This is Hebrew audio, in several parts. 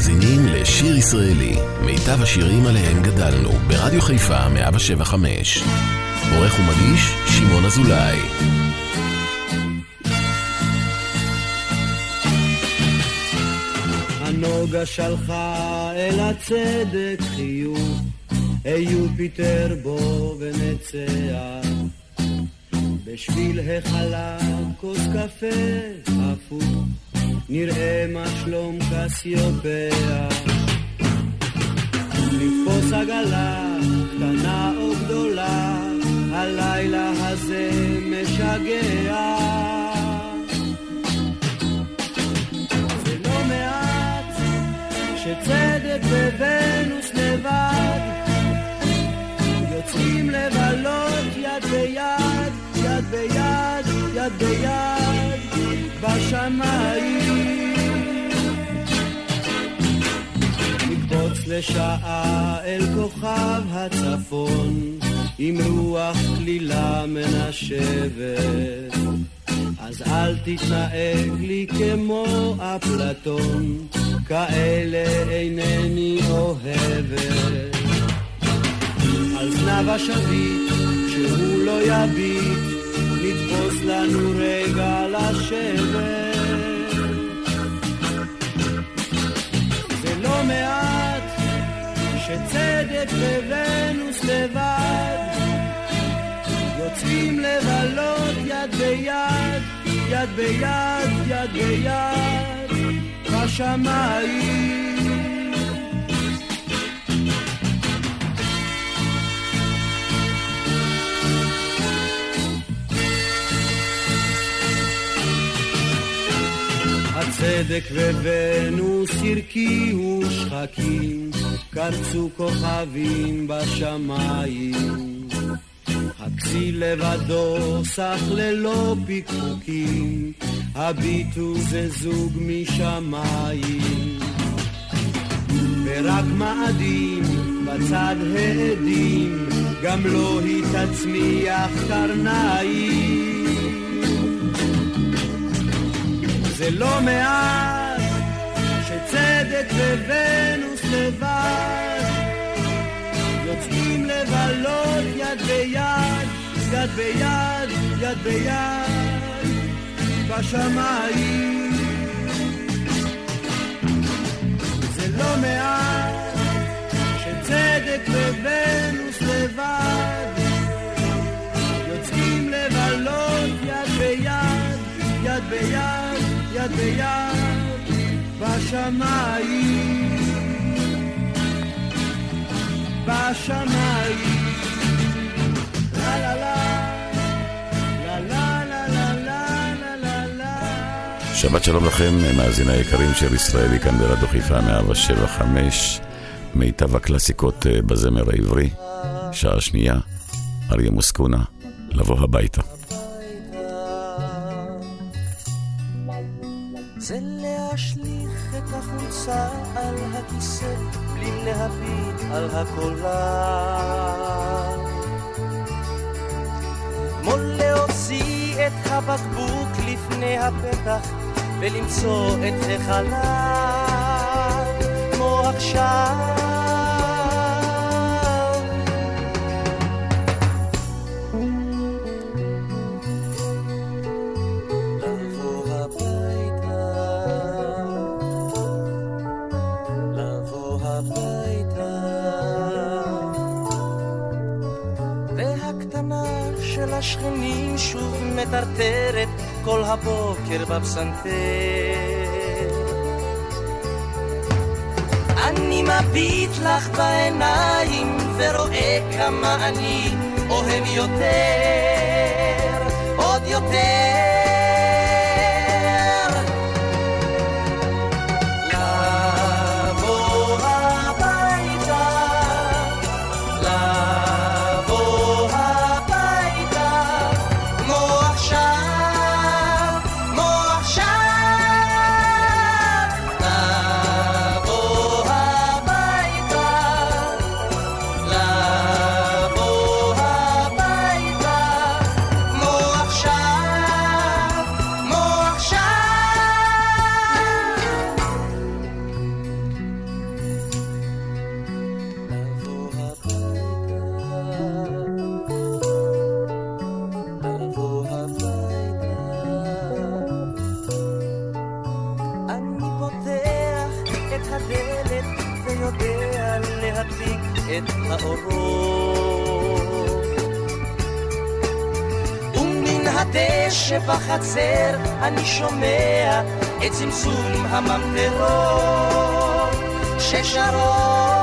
מאזינים לשיר ישראלי, מיטב השירים עליהם גדלנו, ברדיו חיפה 175. עורך ומגיש, שמעון אזולאי. הנוגה שלחה אל הצדק חיוך, היו פיטר בו ונצח. בשביל החלב כוס קפה הפוך, נראה מה שלום קסיופיה. לתפוס עגלה, קטנה או גדולה, הלילה הזה משגע. זה לא מעט שצדק וונוס לבד יוצאים לבלות יד ביד, יד ביד, יד ביד, בשמיים. לשעה אל כוכב הצפון, עם רוח כלילה מנשבת. אז אל תתנהג לי כמו אפלטון, כאלה אינני אוהבת. על זנב השביט, שהוא לא יביט, נתפוס לנו רגע לשבת. זה לא מעט שצדק וונוס לבד. יוצאים לבלות יד ביד, יד ביד, יד ביד, בשמיים. הצדק וונוס הרקיעו שחקים, קרצו כוכבים בשמיים. הכסיל לבדו סך ללא פיקפוקים, הביטו זה זוג משמיים. ורק מאדים בצד העדים, גם לא היא תצמיח קרניים. זה לא מעט שצדק וונוס לבד יוצאים לבלות יד ביד, יד ביד, יד ביד, בשמיים. זה לא מעט שצדק וונוס לבד יוצאים לבלות יד ביד, יד ביד, יד ביד, בשמיים. בשמיים. לה לה לה, לה לה לה לה לה לה לה שבת שלום לכם, מאזיני היקרים של ישראלי כאן ברדיו חיפה 175, מיטב הקלאסיקות אה, בזמר העברי, שעה שנייה, אריה מוסקונה, לבוא הביתה. זה להשליך את החולצה על הכיסא בלי להביט על הקולר. כמו להוציא את הבקבוק לפני הפתח ולמצוא את החלל כמו עכשיו. כל הבוקר בפסנתר. אני מביט לך בעיניים ורואה כמה אני אוהב יותר, עוד יותר. הדשא בחצר אני שומע את צמצום הממטרות ששרות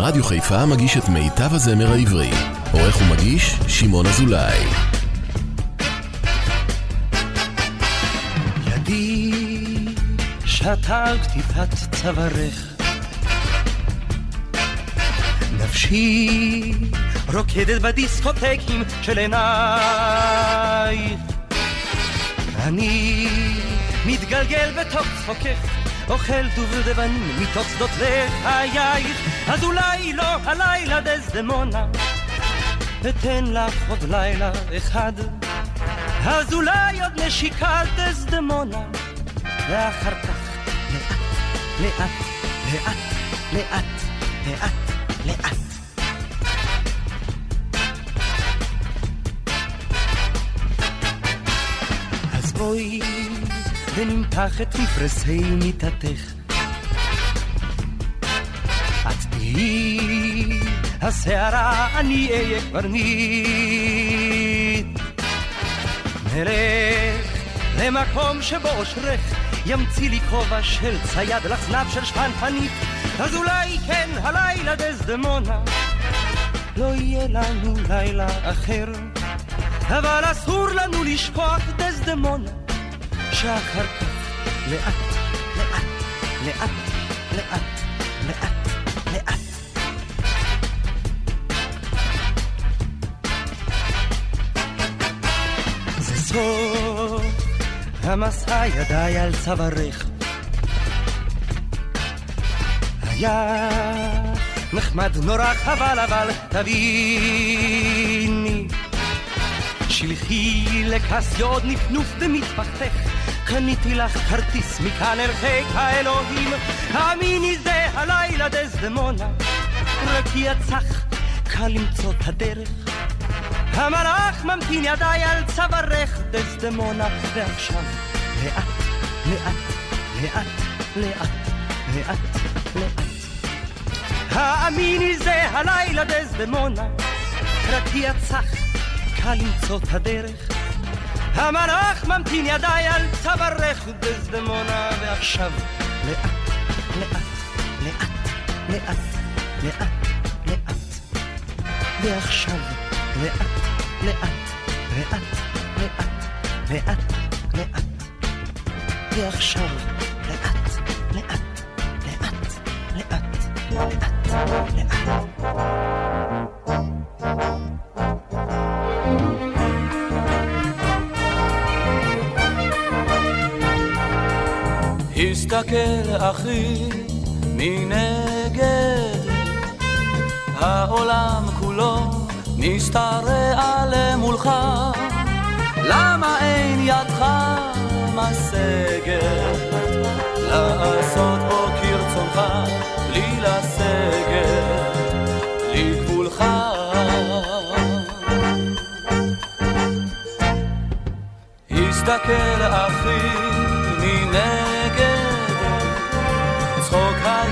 רדיו חיפה מגיש את מיטב הזמר העברי. עורך ומגיש, שמעון אזולאי. ידי שתה על כתיבת צווארך. נפשי רוקדת בדיסקוטקים של עינייך. אני מתגלגל בתוך צחוקך. אוכל דובדבנים מתוך שדות לחייך, אז אולי לא הלילה דזדמונה, אתן לך עוד לילה אחד, אז אולי עוד נשיקה דזדמונה, ואחר כך לאט, לאט, לאט, לאט, לאט, לאט. בואי ונמתח את מפרשי מיטתך. תהיי הסערה, אני אהיה קברניט. נלך למקום שבו אושרך ימציא לי כובע של צייד לצנב של שפנפנית, אז אולי כן הלילה דזדמונה לא יהיה לנו לילה אחר. אבל אסור לנו לשכוח דזדמונה שאחר כך לאט, לאט, לאט, לאט, המסע ידיי על צווארך. היה נחמד נורא חבל אבל תביני שלחי לכס עוד נפנוף במטפחתך קניתי לך כרטיס מכאן אל האלוהים, האמיני זה הלילה דזדמונה, רק יצח קל למצוא את הדרך. המלאך ממתין ידיי על צווארך דזדמונה, ועכשיו לאט, לאט, לאט, לאט, לאט, לאט. האמיני זה הלילה דזדמונה, רק יצח קל למצוא את הדרך. המלאך ממתין ידיי על צווארך בזדמונה ועכשיו לאט, לאט, לאט, לאט, לאט, לאט ועכשיו לאט, לאט, לאט, לאט, לאט, לאט. ועכשיו לאט, לאט, לאט, לאט, לאט, לאט. הסתכל אחי מנגד, העולם כולו משתרע למולך, למה אין ידך משגת לעשות בו כרצונך בלי לסגת לגבולך? הסתכל אחי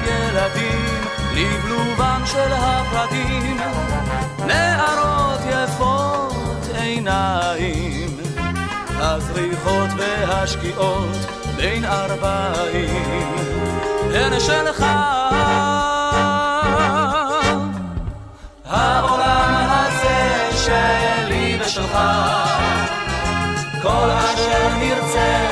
ילדים, לבלובם של הפרדים, נערות יפות עיניים, הזריחות והשקיעות בין ארבעים, הן שלך. העולם הזה שלי ושלך. כל אשר נרצה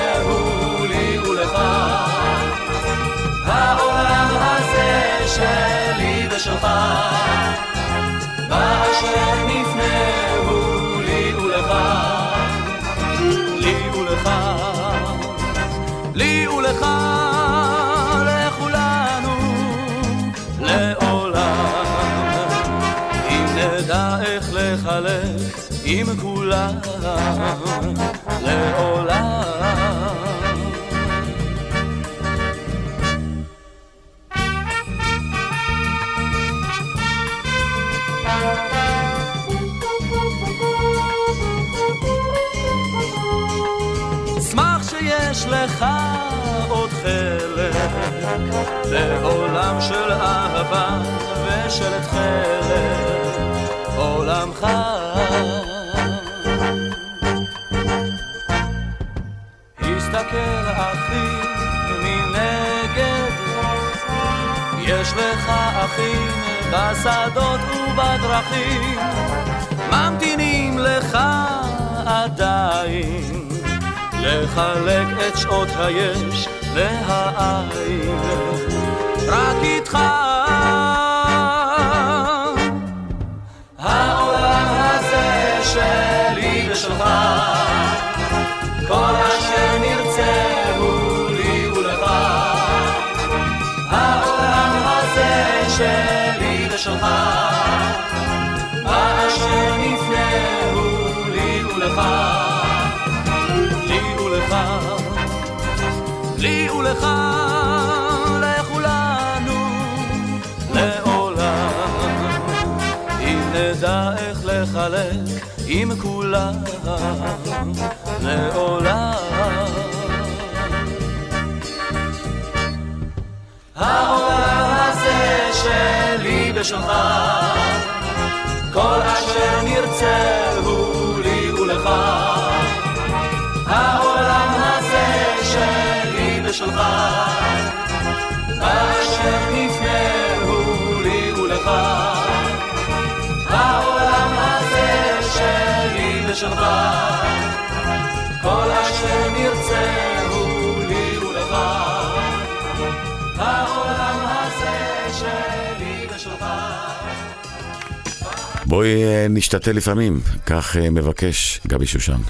לחלק עם כולם לעולם. שמח שיש לך עוד חלק בעולם של אהבה ושל תכלת עולמך הסתכל אחי מנגד. יש לך אחים בשדות ובדרכים. ממתינים לך עדיין. לחלק את שעות היש והעין רק איתך שלי ושלך. כל אשר נרצה הוא לי ולך. העולם הזה שלי ושלך. באשר נפנה הוא לי ולך. לי ולך. לי ולך לחלק עם כולם לעולם. העולם הזה שלי ושלך, כל אשר נרצה הוא לי ולך. העולם הזה שלי ושלך, באשר נפנה הוא לי ולך. ושלך, כל אשר נרצה הוא לי ולך. העולם הזה שלי ושלך. בואי אה, נשתתה לפעמים, כך אה, מבקש גבי שושן.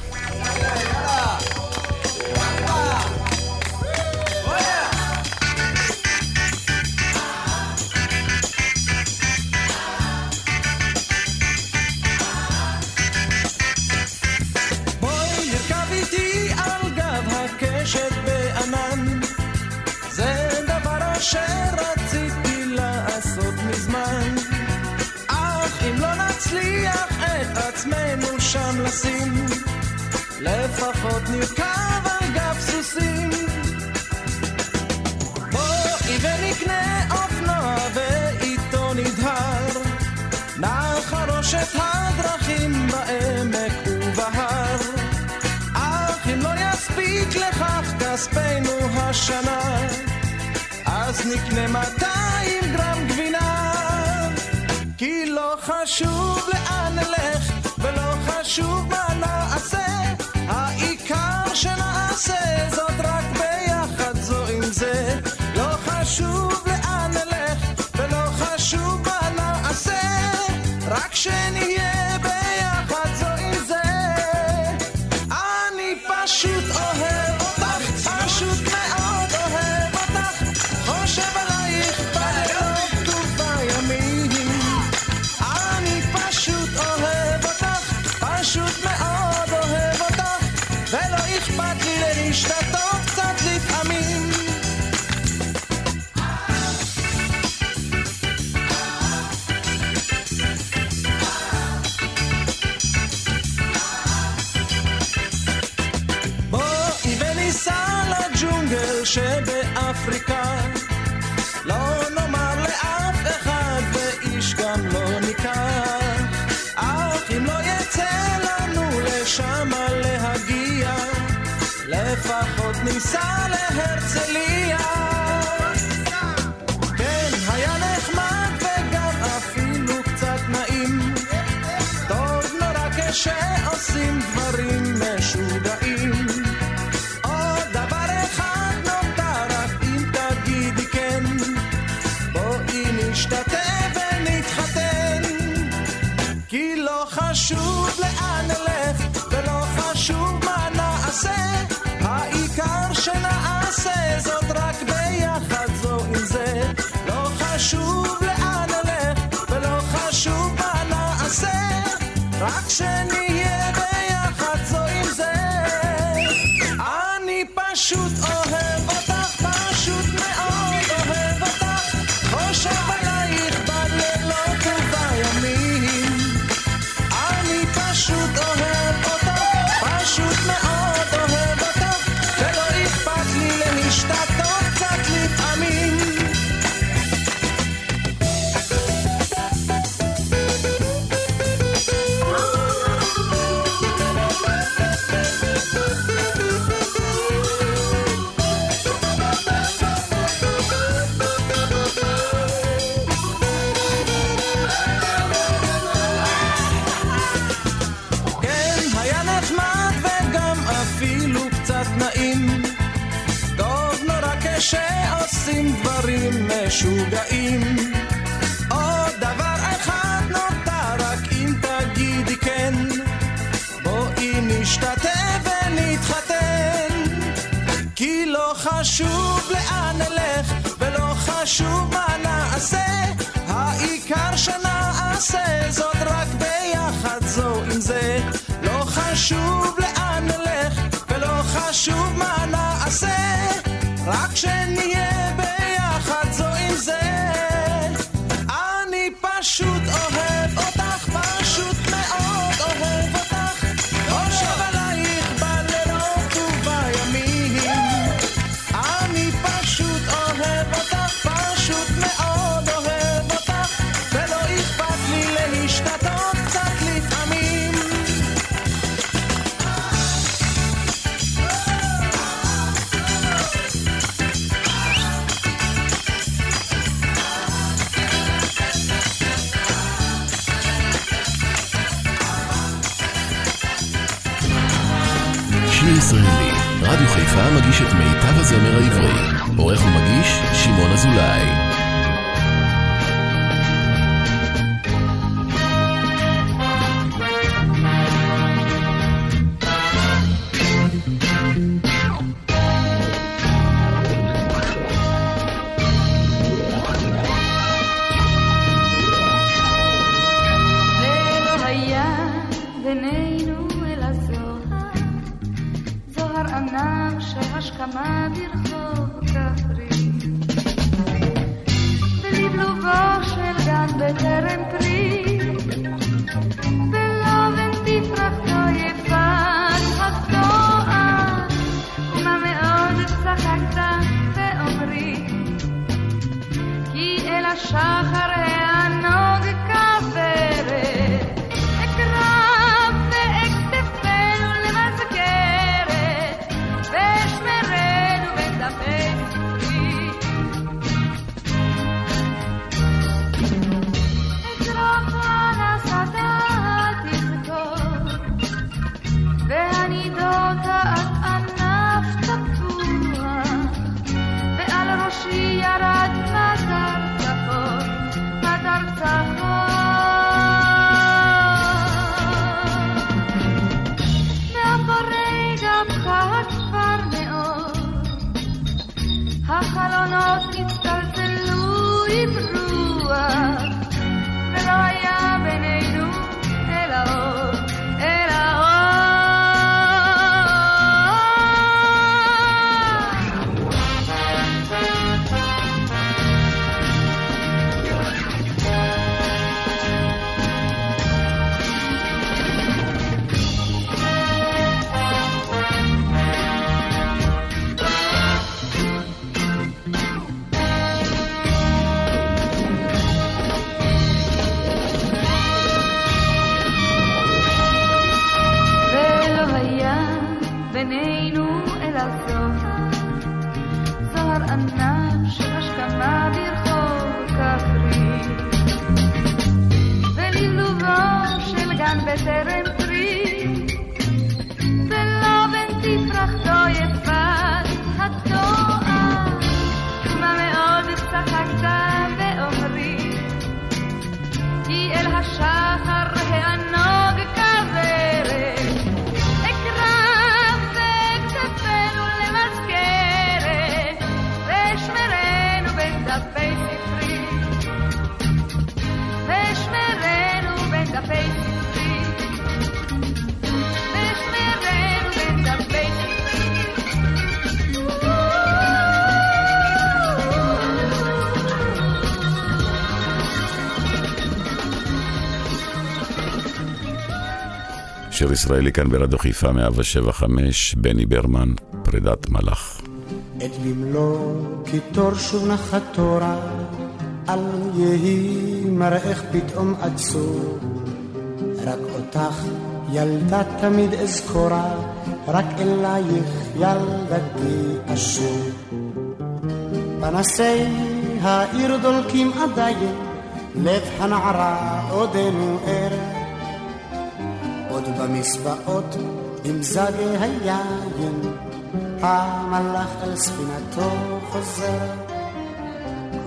ניסע להרצליה. כן, היה נחמד וגם אפילו קצת נעים. טוב נורא כשעושים דברים משוגעים. משוגעים. עוד דבר אחד נותר רק אם תגידי כן, בואי נשתתף ונתחתן. כי לא חשוב לאן נלך ולא חשוב מה נעשה, העיקר שנעשה זאת רק ביחד זו עם זה. לא חשוב לאן נלך ולא חשוב מה נעשה, רק שנהיה שיר ישראלי כאן ברדיו חיפה 175, בני ברמן, פרידת מלאך. את במלוא קיטור שוב נחת תורה, אל יהי מראך פתאום עצור. רק אותך ילדה תמיד אזכורה, רק אלייך ילדתי אשור. פנסי העיר דולקים עדיין, לב הנערה עודנו ער. במסבעות עם זגי היין, המלאך אל ספינתו חוזר.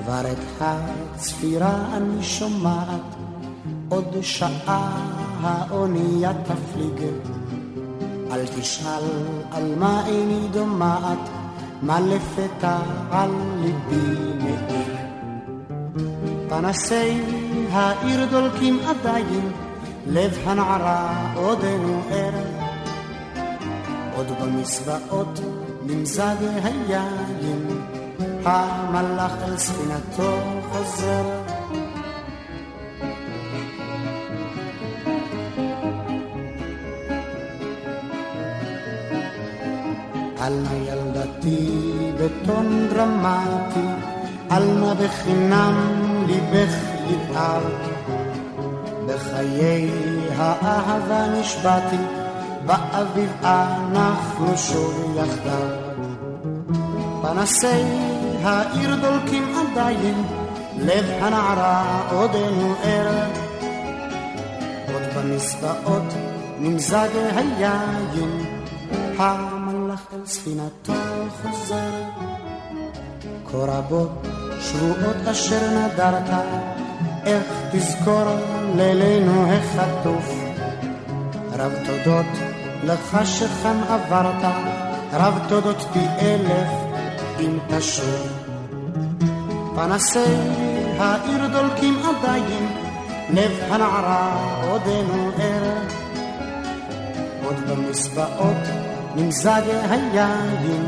כבר את הצפירה אני שומעת, עוד שעה האונייה תפליג. אל תשאל על מה איני דומעת, מה לפתע על ליבי מעיק. פנסי העיר דולקים עדיין, לב הנערה עודנו ער. עוד במסוואות נמזג היין, המלאך אל ספינתו חוזר. על נא ילדתי בטון דרמטי, על נא בחינם ליבך יבער. בחיי האהבה נשבעתי, באביב אנחנו שוב יחדיו. פנסי העיר דולקים עדיין, לב הנערה עודנו ער. עוד במסבעות נמזג היין, המלאך אל ספינתו חוזר. כה רבות שבועות אשר נדרת, איך תזכור לילינו החטוף. רב תודות לך שכאן עברת, רב תודות פי אלף אם תשוב. פנסי העיר דולקים עדיין, לב הנערה עודנו ער. עוד במסבעות נמזג היין,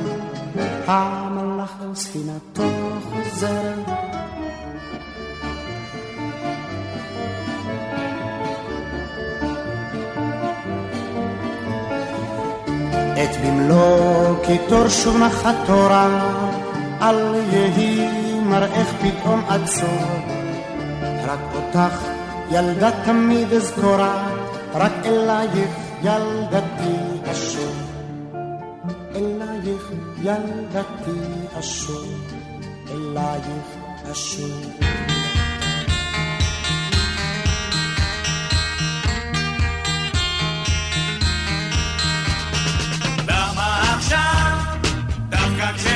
המלאך על ספינתו חוזר. את במלוא קיטור שוב נחת תורה, אל יהי מראך פתאום עצור. רק אותך ילדה תמיד אזכורה, רק אלייך ילדתי אשור. אלייך ילדתי אשור, אלייך אשור. got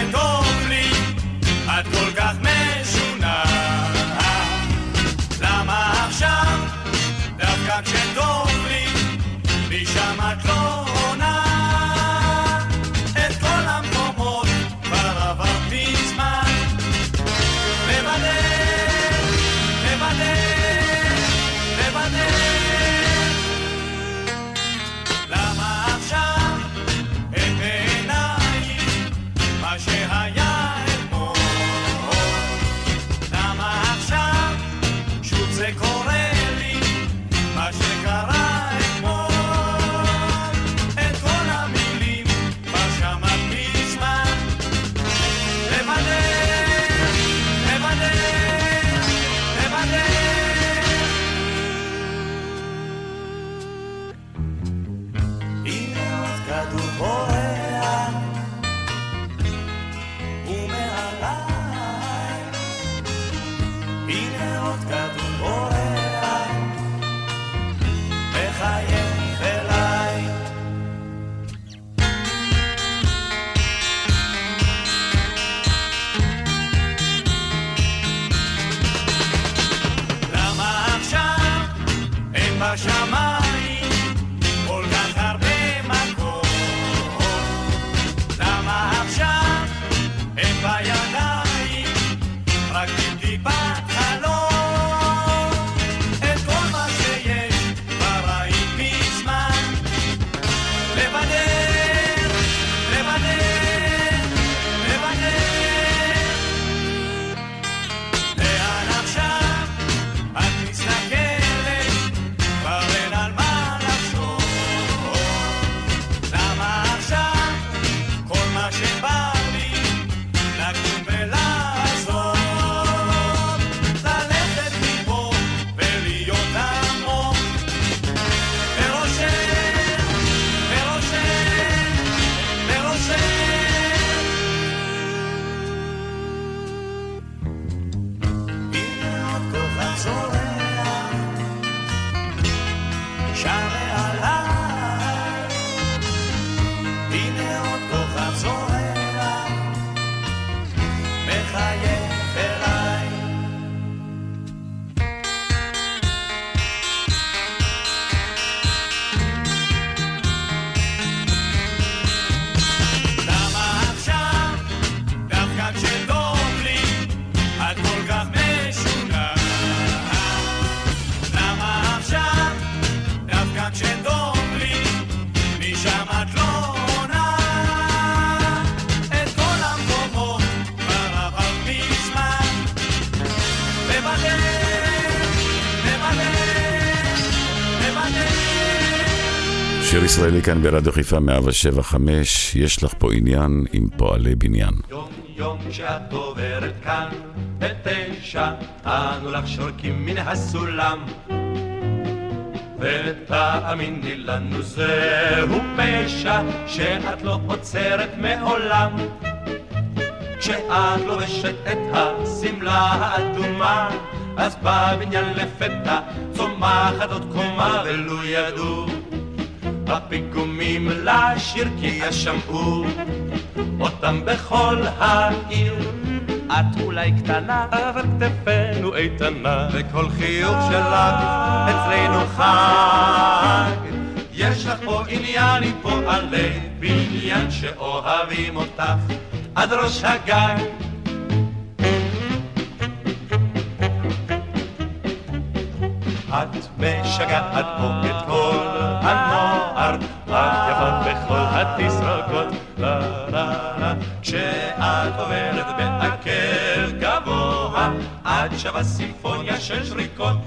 Sasha ישראלי כאן ברדיו חיפה 175, יש לך פה עניין עם פועלי בניין. יום יום כשאת עוברת כאן בתשע, אנו לך שורקים מן הסולם. ותאמיני לנו זהו פשע שאת לא עוצרת מעולם. כשאת לובשת את השמלה האדומה, אז בבניין לפתע צומחת עוד קומה ולו ידעו הפיגומים לשיר כי ישמעו אותם בכל העיר. את אולי קטנה, אבל כתפינו איתנה, וכל חיוך שלך אצלנו חג. יש לך פה עניין עם פועלי בניין שאוהבים אותך עד ראש הגג. את משגעת פה את כל התסרוקות, לה לה לה, כשאת עוברת בעקב גבוה, את שווה סימפוניה של שריקות.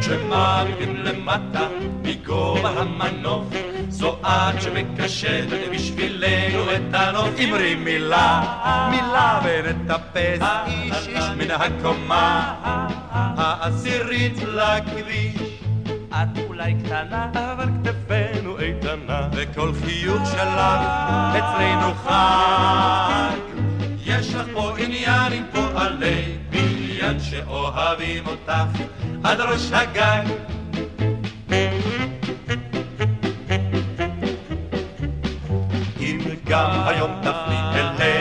כשמעמידים למטה מגובה המנוף, זו את שמקשטת בשבילנו את הנוף. אמרי מילה, מילה ונטפס איש איש מן הקומה העשירית לכביש. את אולי קטנה, אבל כתפינו איתנה, וכל חיוך שלך אצלנו חג. יש לך פה עניין עם פועלי בניין שאוהבים אותך עד ראש הגג. אם גם היום תפני אלינו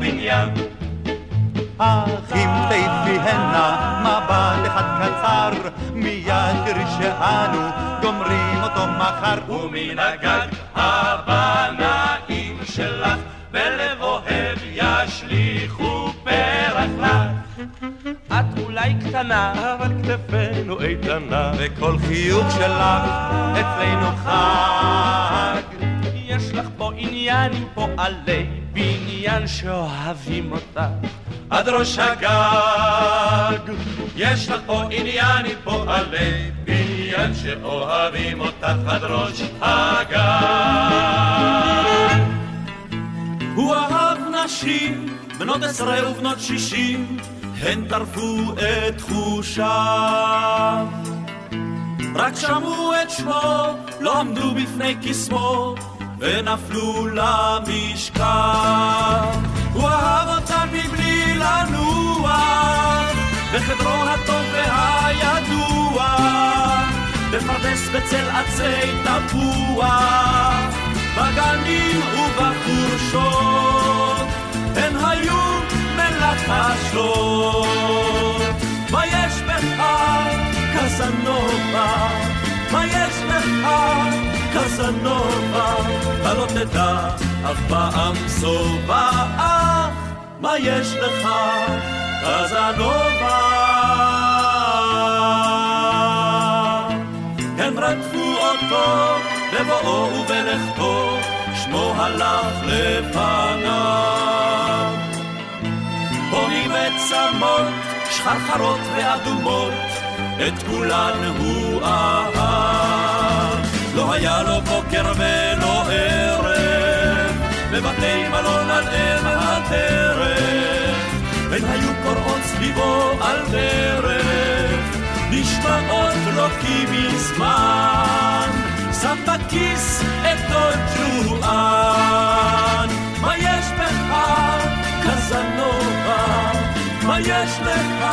הבניין. אך אם תיפי הנה מבט אחד קצר, מיד תראי שאנו גומרים אותו מחר. ומן הגג הבנאים שלך בלב אוהב ישליכו פרח לך. את אולי קטנה, אבל כתפינו איתנה, וכל חיוך שלך אצלנו חג. יש לך פה עניין עם פועלי בניין שאוהבים אותך עד ראש הגג. יש לך פה עניין עם פועלי בניין שאוהבים אותך עד ראש הגג. הוא אהב נשים, בנות עשרה ובנות שישים, הן טרפו את חושיו. רק שמעו את שמו, לא עמדו בפני קסמו, ונפלו למשכב. הוא אהב אותם מבלי לנוח, בחדרו הטוב והידוע, בפרדס בצל עצי תפוח, בגנים ובחורשות, הן היו מלחשות. מה יש בך, קזנובה? מה יש לך, קזנובה? הלא תדע אף פעם שובע, מה יש לך, קזנובה? הם רדפו אותו בבואו ובלכתו, שמו הלך לפניו. פונים וצמות, שחרחרות ואדומות, את כולן הוא אהב. לא היה לו בוקר ולא ערב, בבתי מלון עד אם הטרף, הן היו קוראות סביבו על דרך, נשמעות לו כי מזמן, שם בכיס את דוד ג'ואן. מה יש בך, קזנובה? מה יש לך,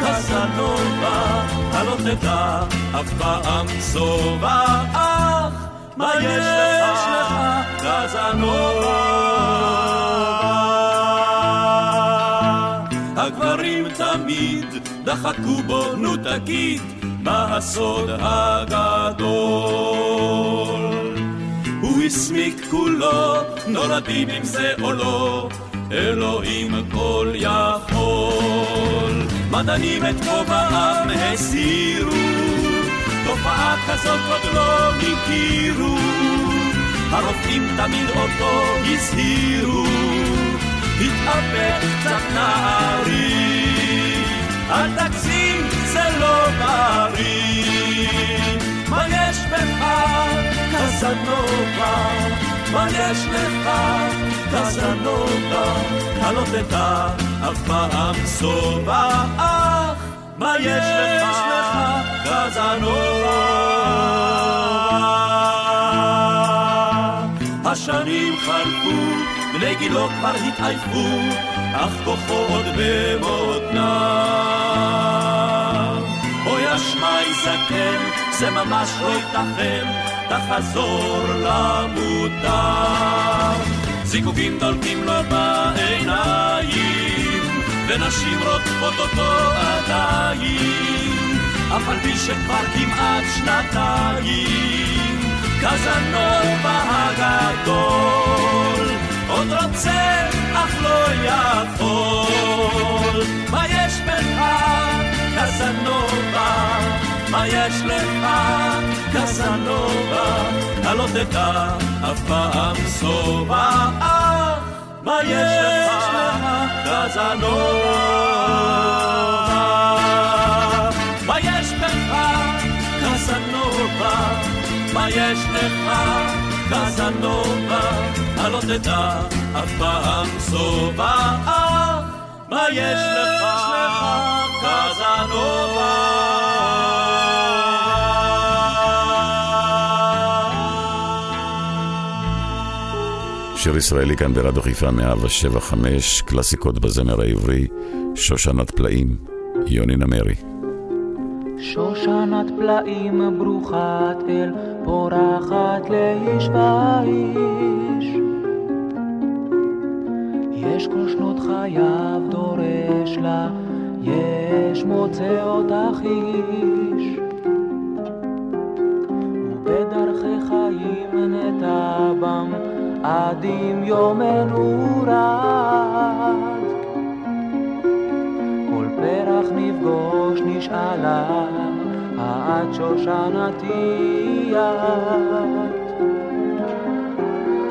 קזנובה? אתה לא תדע אף פעם שובע, אך מה יש לך, קזנובה? הגברים תמיד דחקו בו, נו תגיד, מה הסוד הגדול? הוא הסמיק כולו, נולדים עם זה או לא, אלוהים כל יכול. מדענים את כובעם הסירו, תופעה כזאת עוד לא הכירו, הרופאים תמיד אותו הזהירו. התאפק קצת נערי, אל תגזים, זה לא בריא. מה יש בך, קזנובה? מה יש לך, לא תדע אף פעם שובע, אך מה יש לך, קזנובה? השנים חלפו בני גילו כבר התעייפו, אך כוחו עוד במותניו. אוי אשמי זקן, זה ממש לא ייתכן, תחזור למוטב. זיקוקים דולקים לו בעיניים, ונשים רודפות אותו עדיין, אף על פי שכבר כמעט שנתיים, קזנובה הגדול. עוד רוצה, אך לא יכול. מה יש בך, קזנובה? מה יש לך, קזנובה? אתה לא תדע אף פעם שובע, מה יש לך, קזנובה? מה יש בך, קזנובה? מה יש לך, קזנובה? אתה לא תדע אף פעם שובע, מה יש לך, קזנובה? שיר ישראלי כאן ברדיו חיפה 175, קלאסיקות בזמר העברי, שושנת פלאים, יוני נמרי. שושנת פלאים ברוכת אל, פורחת לאיש ואיש. יש כל שנות חייו דורש לה, יש מוצא אותך איש. ובדרכי חיים נטע בם, עדים יומנו רד. כל פרח נפגוש נשאלה, את שושנתי את.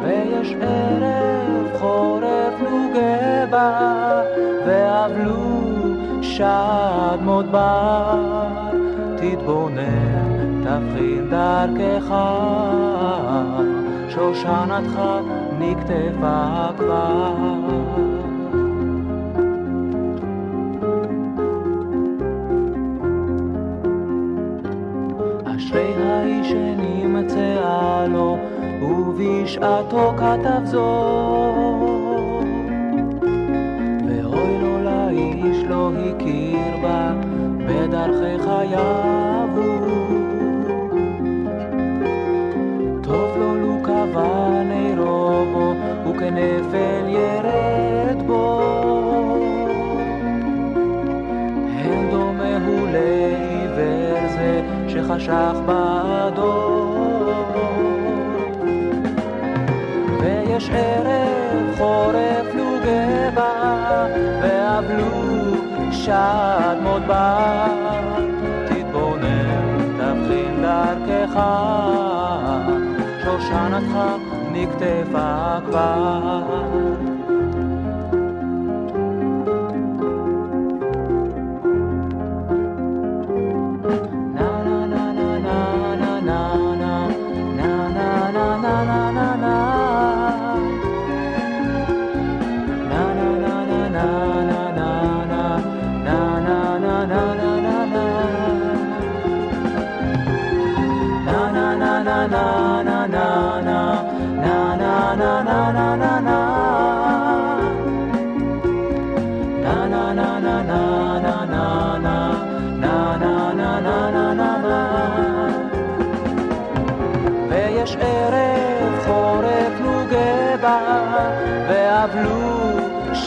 ויש ערב חורף נוגבה, ואבלו שד בר, תתבונן, תבחין דרכך, שושנתך נקטפה כבר. אשרי האיש שנמצאה לו, ובשעתו כתב זאת. ואוי לו לאיש לא הכיר בה, בדרכי חייו וכנפל ירד בו. הן דומה הוא לעיוור זה, שחשך בדור. ויש ערב חורף נוגבה, ואבלו שד בר. תתבונן, תבחין דרכך, שושנתך נקטפה כבר.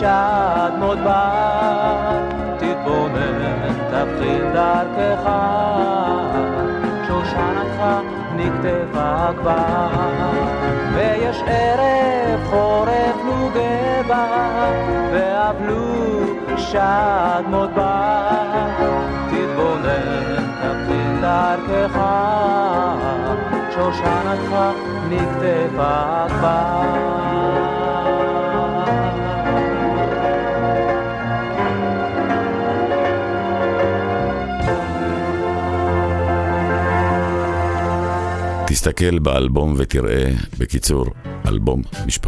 שדמות בה, תתבונן, תבחין דרכך, שושנתך נקטפה כבר. ויש ערב חורף נוגה בה, ואבלו שדמות בה, תתבונן, תבחין דרכך, שושנתך נקטפה כבר. תסתכל באלבום ותראה, בקיצור, אלבום משפחתי.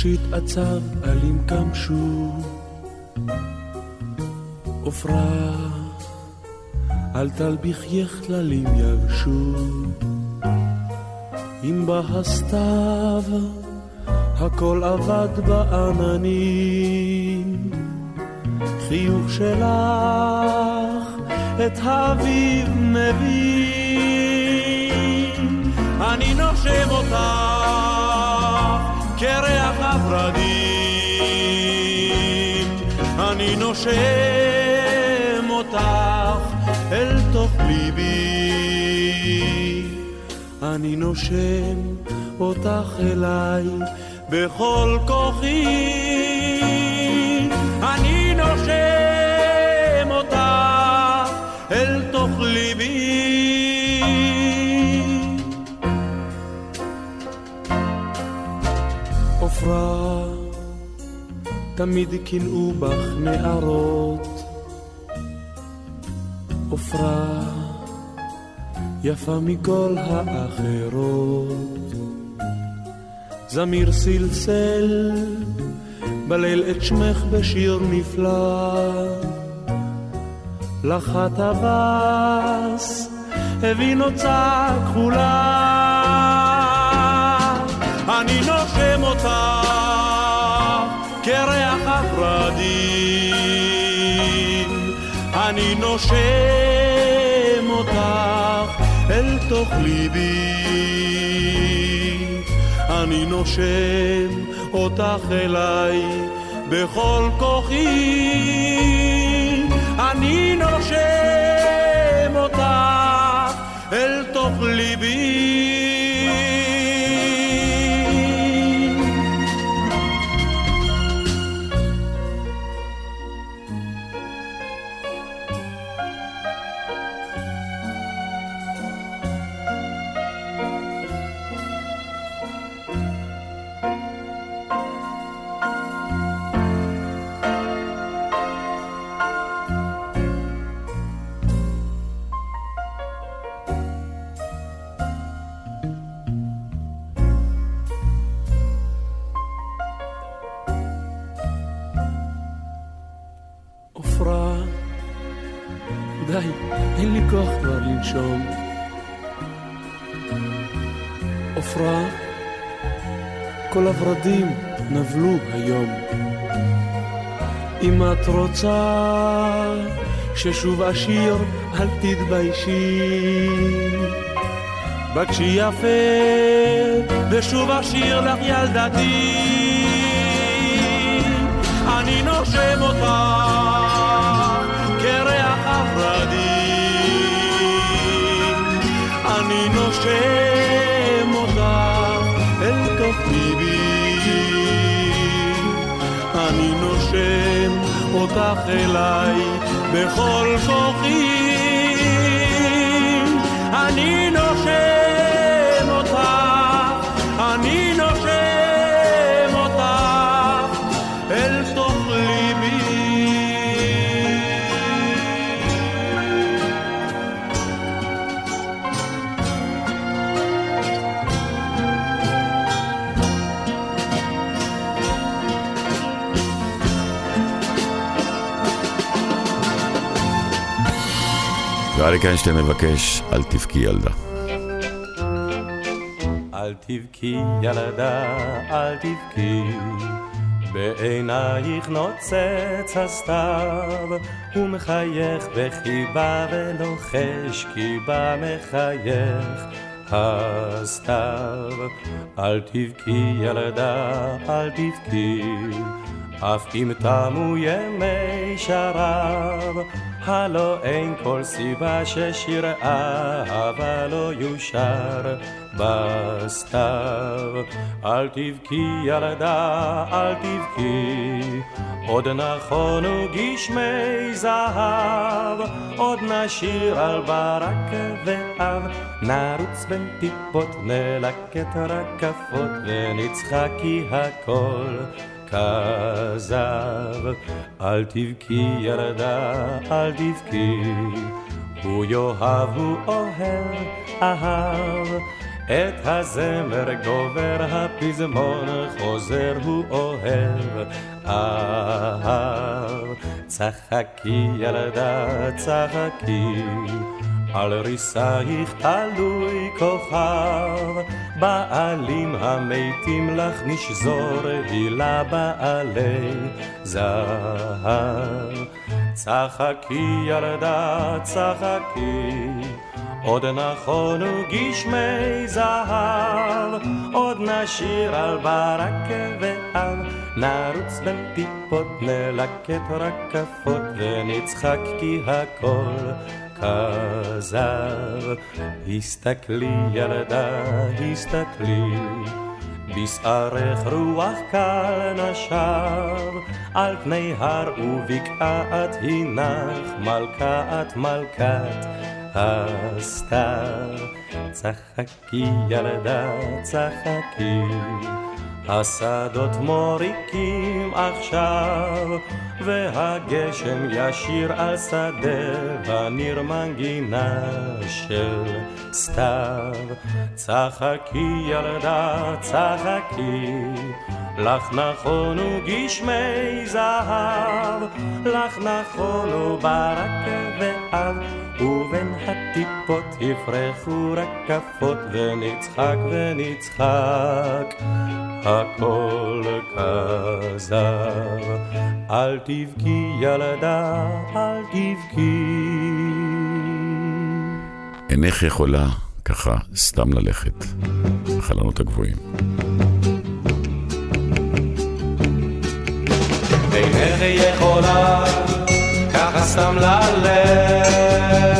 כשהתעצב אלים קמשו עופרה אל תלביכייך כללים יבשו. אם בא הסתיו, הכל אבד בעננים. חיוך שלך את האביב מביא. אני נושם אותך כריח נושם אותך אל תוך ליבי. אני נושם אותך אליי בכל כוחי. אני נושם אותך אל תוך ליבי. עופרה, תמיד קינאו בך נערות. עופרה, יפה מכל האחרות. זמיר סלסל בליל את שמך בשיר נפלא. לך הטווס הביא נוצה כחולה. אני נושם אותה כריח אני נושם אותך אל תוך ליבי. אני נושם אותך אליי בכל כוחי. אני נושם אותך אל תוך ליבי. כבר לנשום. עופרה, כל הורדים נבלו היום. אם את רוצה ששוב אשיר, אל תתביישי. בקשי יפה, ושוב אשיר לך ילדתי. אני נושם אותך אותך אליי בכל כוחי. ואריק איינשטיין מבקש, אל תבכי ילדה. אל תבכי ילדה, אל תבכי, בעינייך נוצץ הסתיו, הוא מחייך בחיבה ולוחש כי בה מחייך הסתיו. אל תבכי ילדה, אל תבכי, אף אם תמו ימי שרב, הלא אין כל סיבה ששיר אהבה לא יושר בסתיו. אל תבכי ילדה, אל תבכי, עוד נכונו גשמי זהב, עוד נשיר על ברק ואב, נרוץ בין טיפות, נלקט רקפות, ונצחק כי הכל כזב. אל תבכי ילדה, אל תבכי, הוא יאהב, הוא אוהב, אהב. את הזמר גובר, הפזמון חוזר, הוא אוהב, אהב. צחקי ילדה, צחקי, על ריסייך תלוי כוכב, בעלים המתים לך נשזור, הילה בעלי זהב. צחקי ילדה, צחקי, עוד נכונו גשמי זהב, עוד נשיר על ברק ואב, נרוץ בין טיפות, נלקט רקפות, ונצחק כי הכל כזב. הסתכלי ילדה, הסתכלי, בשערך רוח קל נשב, על פני הר ובקעת הנך, מלכת מלכת הסתיו. צחקי ילדה, צחקי. השדות מוריקים עכשיו, והגשם ישיר על שדה, וניר מנגינה של סתיו. צחקי ילדה, צחקי, לך נכונו גשמי זהב, לך נכונו ברק ואב, ובין הטיפות יפרחו רקפות, ונצחק ונצחק. הכל כזב. אל תבכי ילדה, אל תבכי. אינך יכולה ככה סתם ללכת, החלונות הגבוהים. אינך יכולה ככה סתם ללכת,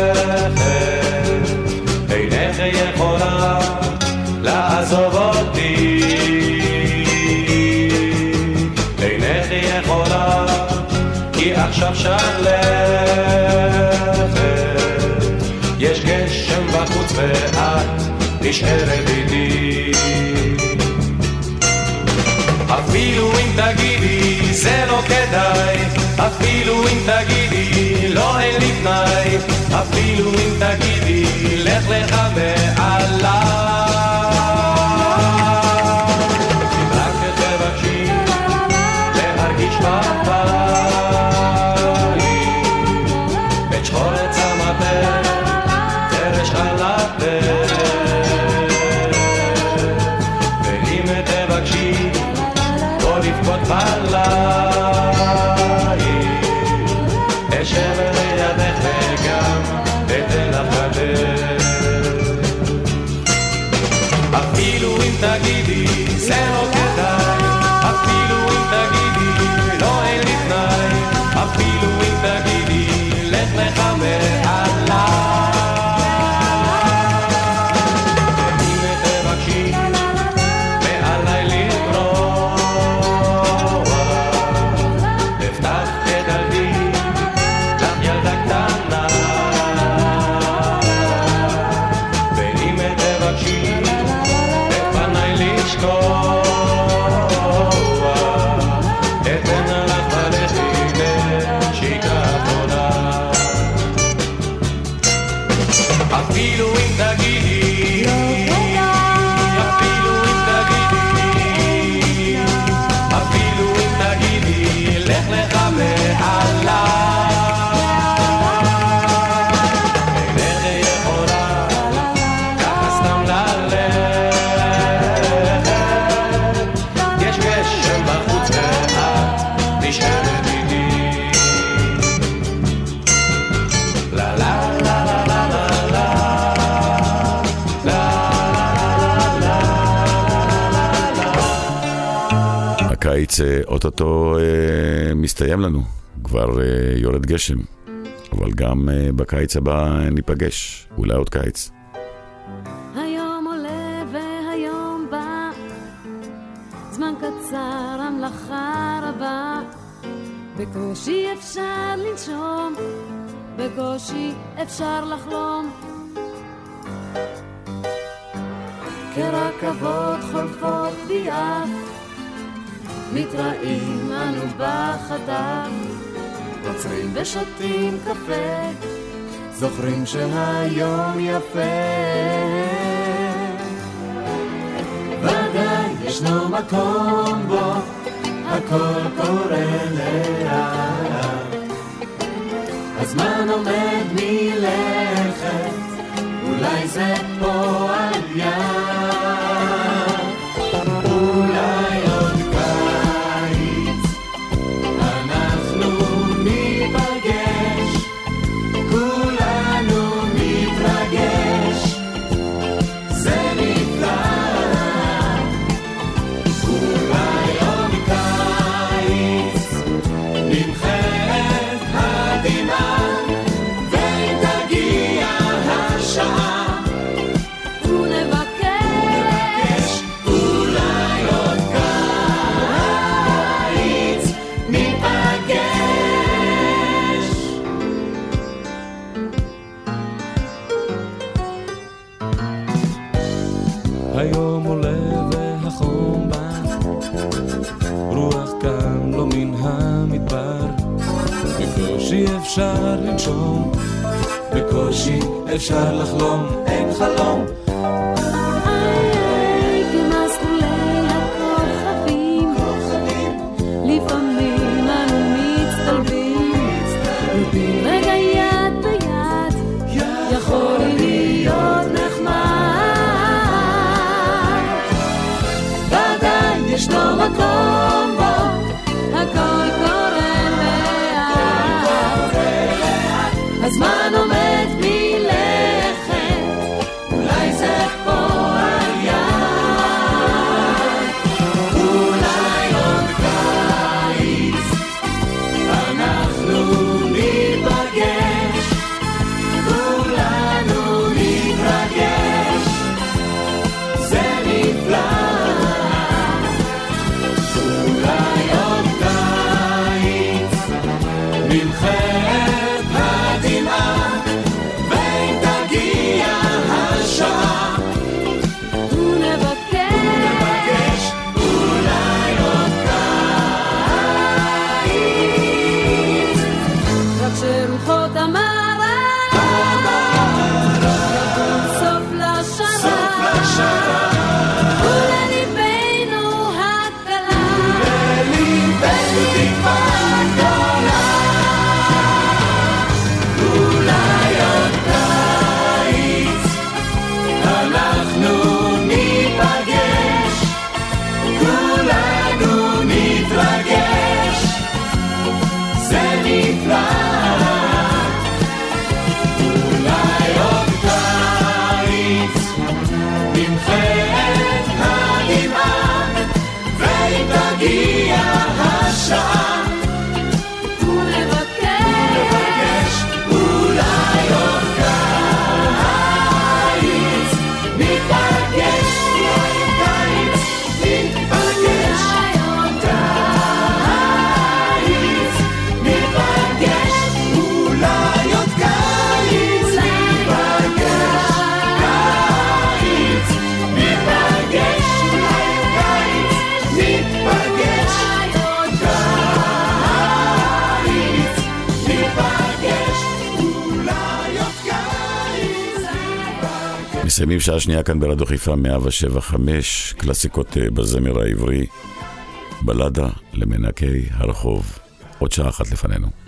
שלכת. יש גשם בחוץ ואת נשארת איתי. אפילו אם תגידי זה לא כדאי, אפילו אם תגידי לא אין לי תנאי, אפילו אם תגידי לך לך מעליי. אוטוטו אה, מסתיים לנו, כבר אה, יורד גשם, אבל גם אה, בקיץ הבא ניפגש, אולי עוד קיץ. היום עולה והיום בא, זמן קצר המלאכה רבה, בקושי אפשר לנשום, בקושי אפשר לחלום. כרכבות חולפות ביעף, מתראים אנו בחטף, עוצרים ושותים קפה, זוכרים שהיום יפה. ישנו מקום בו הכל קורה לאט. הזמן עומד מלכת, אולי זה פועל יד. בקושי אפשר לחלום, אין חלום מסיימים שעה שנייה כאן ברדיו חיפה 175, קלאסיקות אה, בזמר העברי, בלדה למנקי הרחוב. עוד שעה אחת לפנינו.